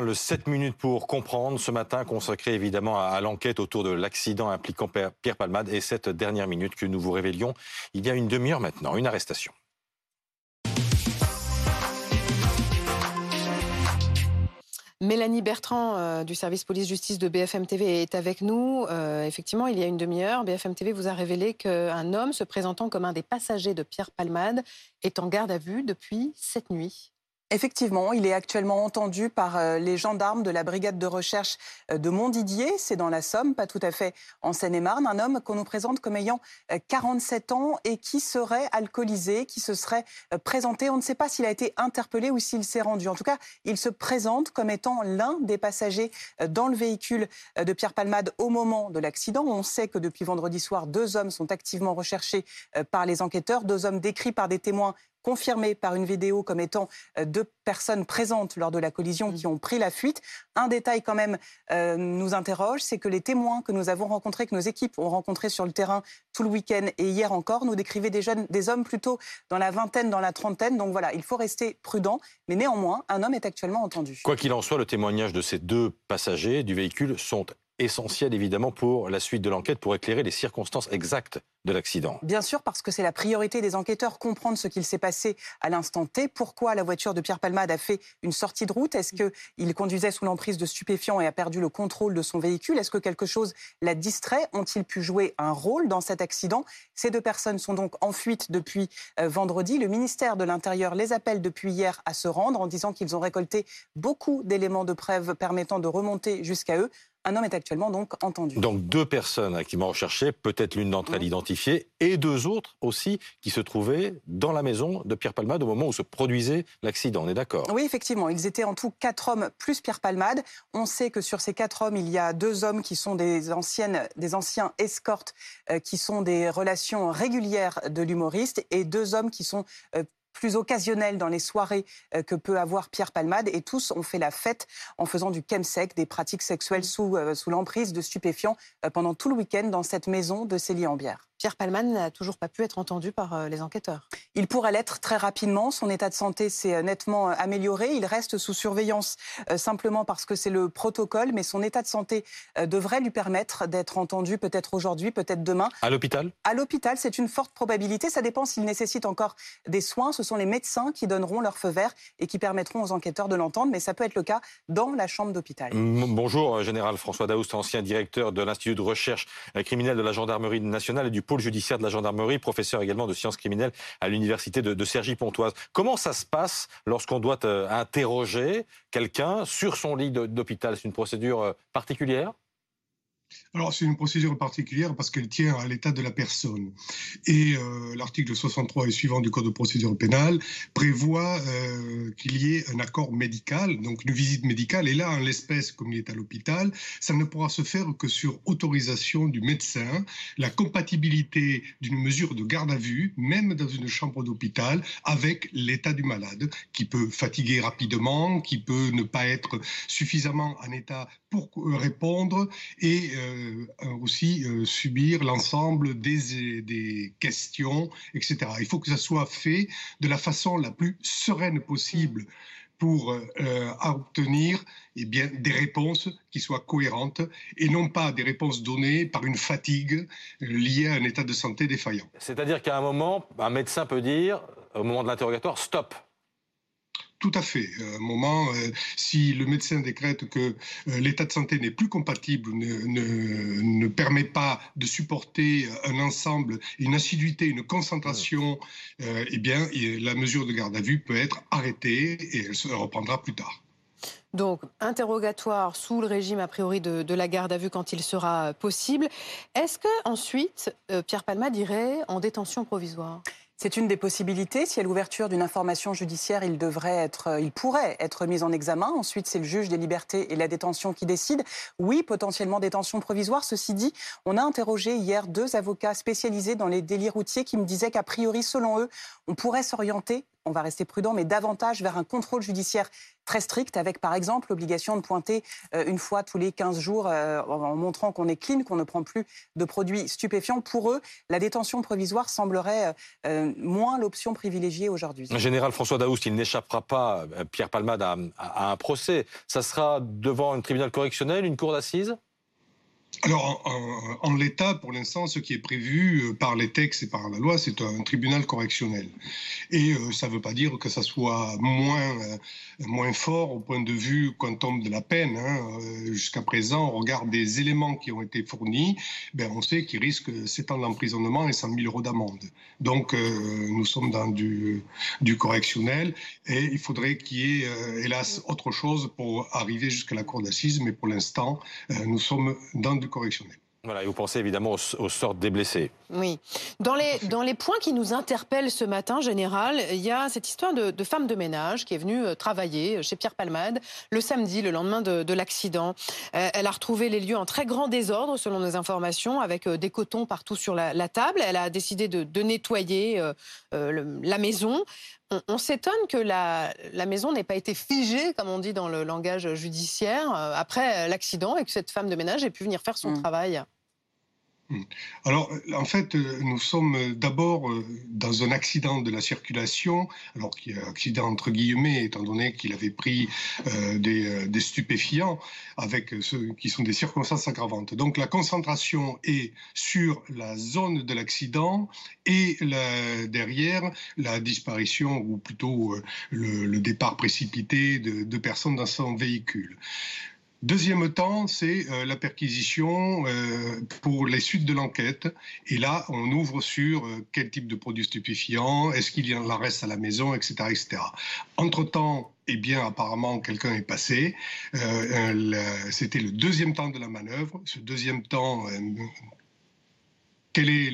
Le 7 minutes pour comprendre ce matin consacré évidemment à l'enquête autour de l'accident impliquant Pierre Palmade et cette dernière minute que nous vous révélions il y a une demi-heure maintenant, une arrestation. Mélanie Bertrand euh, du service police-justice de BFM TV est avec nous. Euh, effectivement, il y a une demi-heure, BFM TV vous a révélé qu'un homme se présentant comme un des passagers de Pierre Palmade est en garde à vue depuis cette nuit. Effectivement, il est actuellement entendu par euh, les gendarmes de la brigade de recherche euh, de Montdidier, c'est dans la Somme, pas tout à fait en Seine-et-Marne, un homme qu'on nous présente comme ayant 47 euh, ans et qui serait alcoolisé, qui se serait présenté. On ne sait pas s'il a été interpellé ou s'il s'est rendu. En tout cas, il se présente comme étant l'un des passagers dans le véhicule de Pierre Palmade au moment de l'accident. On sait que depuis vendredi soir, deux hommes sont activement recherchés par les enquêteurs, deux hommes décrits par des témoins confirmé par une vidéo comme étant euh, deux personnes présentes lors de la collision qui mm. ont pris la fuite. Un détail quand même euh, nous interroge, c'est que les témoins que nous avons rencontrés, que nos équipes ont rencontrés sur le terrain tout le week-end et hier encore, nous décrivaient des jeunes, des hommes plutôt dans la vingtaine, dans la trentaine. Donc voilà, il faut rester prudent. Mais néanmoins, un homme est actuellement entendu. Quoi qu'il en soit, le témoignage de ces deux passagers du véhicule sont essentiel évidemment pour la suite de l'enquête, pour éclairer les circonstances exactes de l'accident. Bien sûr, parce que c'est la priorité des enquêteurs, comprendre ce qu'il s'est passé à l'instant T. Pourquoi la voiture de Pierre Palmade a fait une sortie de route? Est-ce qu'il conduisait sous l'emprise de stupéfiants et a perdu le contrôle de son véhicule? Est-ce que quelque chose l'a distrait? Ont-ils pu jouer un rôle dans cet accident? Ces deux personnes sont donc en fuite depuis euh, vendredi. Le ministère de l'Intérieur les appelle depuis hier à se rendre en disant qu'ils ont récolté beaucoup d'éléments de preuve permettant de remonter jusqu'à eux. Un homme est actuellement donc entendu. Donc deux personnes activement recherchées, peut-être l'une d'entre elles mmh. identifiée, et deux autres aussi qui se trouvaient dans la maison de Pierre Palmade au moment où se produisait l'accident. On est d'accord? Oui, effectivement. Ils étaient en tout quatre hommes plus Pierre Palmade. On sait que sur ces quatre hommes, il y a deux hommes qui sont des anciennes, des anciens escortes, euh, qui sont des relations régulières de l'humoriste, et deux hommes qui sont euh, plus occasionnel dans les soirées euh, que peut avoir Pierre Palmade. Et tous ont fait la fête en faisant du chemsec, des pratiques sexuelles sous, euh, sous l'emprise de stupéfiants euh, pendant tout le week-end dans cette maison de Célie-en-Bière. Pierre Palman n'a toujours pas pu être entendu par euh, les enquêteurs. Il pourrait l'être très rapidement. Son état de santé s'est euh, nettement euh, amélioré. Il reste sous surveillance simplement parce que c'est le protocole, mais son état de santé devrait lui permettre d'être entendu peut-être aujourd'hui, peut-être demain. À l'hôpital? À l'hôpital, c'est une forte probabilité. Ça dépend s'il nécessite encore des soins. Ce sont les médecins qui donneront leur feu vert et qui permettront aux enquêteurs de l'entendre, mais ça peut être le cas dans la chambre d'hôpital. Bonjour, général François Daoust, ancien directeur de l'Institut de recherche criminelle de la gendarmerie nationale et du judiciaire de la gendarmerie, professeur également de sciences criminelles à l'université de, de Cergy-Pontoise. Comment ça se passe lorsqu'on doit euh, interroger quelqu'un sur son lit d'hôpital? C'est une procédure euh, particulière? Alors, c'est une procédure particulière parce qu'elle tient à l'état de la personne. Et euh, l'article 63 et suivant du Code de procédure pénale prévoit euh, qu'il y ait un accord médical, donc une visite médicale. Et là, en l'espèce, comme il est à l'hôpital, ça ne pourra se faire que sur autorisation du médecin. La compatibilité d'une mesure de garde à vue, même dans une chambre d'hôpital, avec l'état du malade, qui peut fatiguer rapidement, qui peut ne pas être suffisamment en état pour répondre et euh, aussi euh, subir l'ensemble des, des questions, etc. Il faut que ça soit fait de la façon la plus sereine possible pour euh, obtenir eh bien, des réponses qui soient cohérentes et non pas des réponses données par une fatigue liée à un état de santé défaillant. C'est-à-dire qu'à un moment, un médecin peut dire, au moment de l'interrogatoire, stop, tout à fait. À un moment, euh, si le médecin décrète que euh, l'état de santé n'est plus compatible, ne, ne, permet pas de supporter un ensemble, une assiduité, une concentration, euh, eh bien, la mesure de garde à vue peut être arrêtée et elle se reprendra plus tard. Donc, interrogatoire sous le régime a priori de, la garde à vue quand il sera possible. Est-ce que ensuite Pierre Palma dirait en détention provisoire? C'est une des possibilités. Si a l'ouverture d'une information judiciaire, il devrait être, il pourrait être mis en examen. Ensuite, c'est le juge des libertés et la détention qui décide. Oui, potentiellement détention provisoire. Ceci dit, on a interrogé hier deux avocats spécialisés dans les délits routiers qui me disaient qu'a priori, selon eux, on pourrait s'orienter on va rester prudent, mais davantage vers un contrôle judiciaire très strict, avec par exemple l'obligation de pointer euh, une fois tous les 15 jours euh, en montrant qu'on est clean, qu'on ne prend plus de produits stupéfiants. Pour eux, la détention provisoire semblerait euh, moins l'option privilégiée aujourd'hui. Général François Daoust, il n'échappera pas, Pierre Palmade, à un procès. Ça sera devant un tribunal correctionnel, une cour d'assises? Alors, en, l'état, pour l'instant, ce qui est prévu euh, par les textes et par la loi, c'est un tribunal correctionnel. Et euh, ça ne veut pas dire que ça soit moins, euh, moins fort au point de vue quantum de la peine. Hein. Jusqu'à présent, au regard des éléments qui ont été fournis, ben, on sait qu'il risque 7 ans d'emprisonnement et 100 000 euros d'amende. Donc, nous sommes dans du, du correctionnel et il faudrait qu'il y ait, hélas, autre chose pour arriver jusqu'à la cour d'assises. Mais pour l'instant, nous sommes dans du correctionnel. Voilà, et vous pensez évidemment aux, sortes des blessés. Oui. Dans les, dans les points qui nous interpellent ce matin, Général, il y a cette histoire de, femme de ménage qui est venue euh, travailler chez Pierre Palmade le samedi, le lendemain de, l'accident. Euh, elle a retrouvé les lieux en très grand désordre, selon nos informations, avec euh, des cotons partout sur la, table. Elle a décidé de, nettoyer la maison. On, s'étonne que la, la maison n'ait pas été figée, comme on dit dans le langage judiciaire, après l'accident et que cette femme de ménage ait pu venir faire son mmh. travail. Hmm. Alors, euh, en fait, euh, nous sommes d'abord euh, dans un accident de la circulation, alors qui est un accident entre guillemets, étant donné qu'il avait pris des, stupéfiants, avec ceux qui sont des circonstances aggravantes. Donc, la concentration est sur la zone de l'accident et derrière la disparition, ou plutôt le, départ précipité de personnes dans son véhicule. Deuxième temps, c'est euh, la perquisition euh, pour les suites de l'enquête. Et là, on ouvre sur euh, quel type de produits stupéfiants, est-ce qu'il y en reste à la maison, etc. etc. Entre-temps, eh bien, apparemment, quelqu'un est passé. C'était le deuxième temps de la manœuvre. Ce deuxième temps quelle est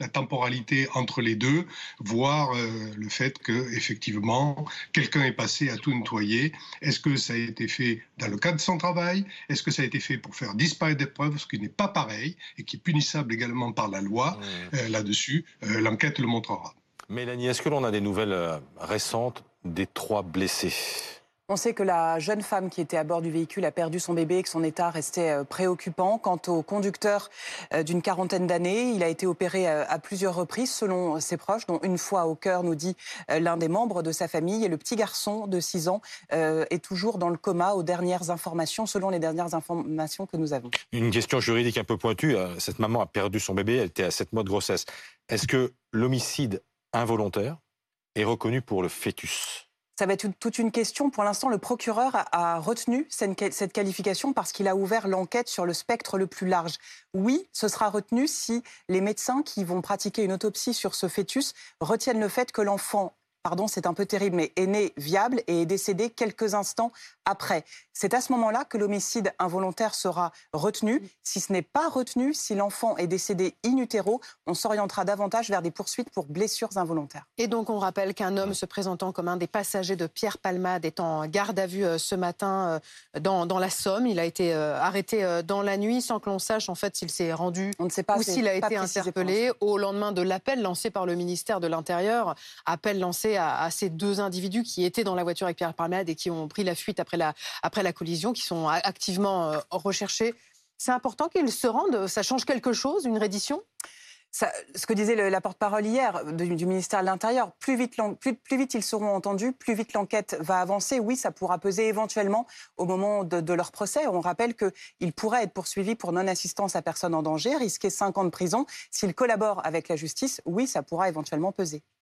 la temporalité entre les deux, voir euh, le fait que effectivement quelqu'un est passé à tout nettoyer. Est-ce que ça a été fait dans le cadre de son travail? Est-ce que ça a été fait pour faire disparaître des preuves, ce qui n'est pas pareil et qui est punissable également par la loi? Mmh. euh, là-dessus euh, L'enquête le montrera. Mélanie, est-ce que l'on a des nouvelles récentes des trois blessés? On sait que la jeune femme qui était à bord du véhicule a perdu son bébé et que son état restait euh, préoccupant. Quant au conducteur euh, d'une quarantaine d'années, il a été opéré euh, à plusieurs reprises selon ses proches, dont une fois au cœur, nous dit l'un des membres de sa famille. Et le petit garçon de 6 ans est toujours dans le coma aux dernières informations, selon les dernières informations que nous avons. Une question juridique un peu pointue. Cette maman a perdu son bébé, elle était à 7 mois de grossesse. Est-ce que l'homicide involontaire est reconnu pour le fœtus? Ça va être toute une question. Pour l'instant, le procureur a retenu cette qualification parce qu'il a ouvert l'enquête sur le spectre le plus large. Oui, ce sera retenu si les médecins qui vont pratiquer une autopsie sur ce fœtus retiennent le fait que l'enfant pardon, c'est un peu terrible, mais est né viable et est décédé quelques instants après. C'est à ce moment-là que l'homicide involontaire sera retenu. Si ce n'est pas retenu, si l'enfant est décédé in utero, on s'orientera davantage vers des poursuites pour blessures involontaires. Et donc on rappelle qu'un homme se présentant comme un des passagers de Pierre Palmade est en garde à vue euh, ce matin euh, dans, la Somme. Il a été euh, arrêté dans la nuit sans que l'on sache en fait s'il s'est rendu on ne sait pas, ou s'il a été interpellé au lendemain de l'appel lancé par le ministère de l'Intérieur. Appel lancé à, ces deux individus qui étaient dans la voiture avec Pierre Palmade et qui ont pris la fuite après la, collision, qui sont activement euh, recherchés. C'est important qu'ils se rendent? Ça change quelque chose, une reddition? Ce que disait la porte-parole hier du, ministère de l'Intérieur, plus vite, plus, vite ils seront entendus, plus vite l'enquête va avancer. Oui, ça pourra peser éventuellement au moment de, de leur procès. On rappelle qu'ils pourraient être poursuivis pour non-assistance à personne en danger, risquer 5 ans de prison. S'ils collaborent avec la justice, oui, ça pourra éventuellement peser.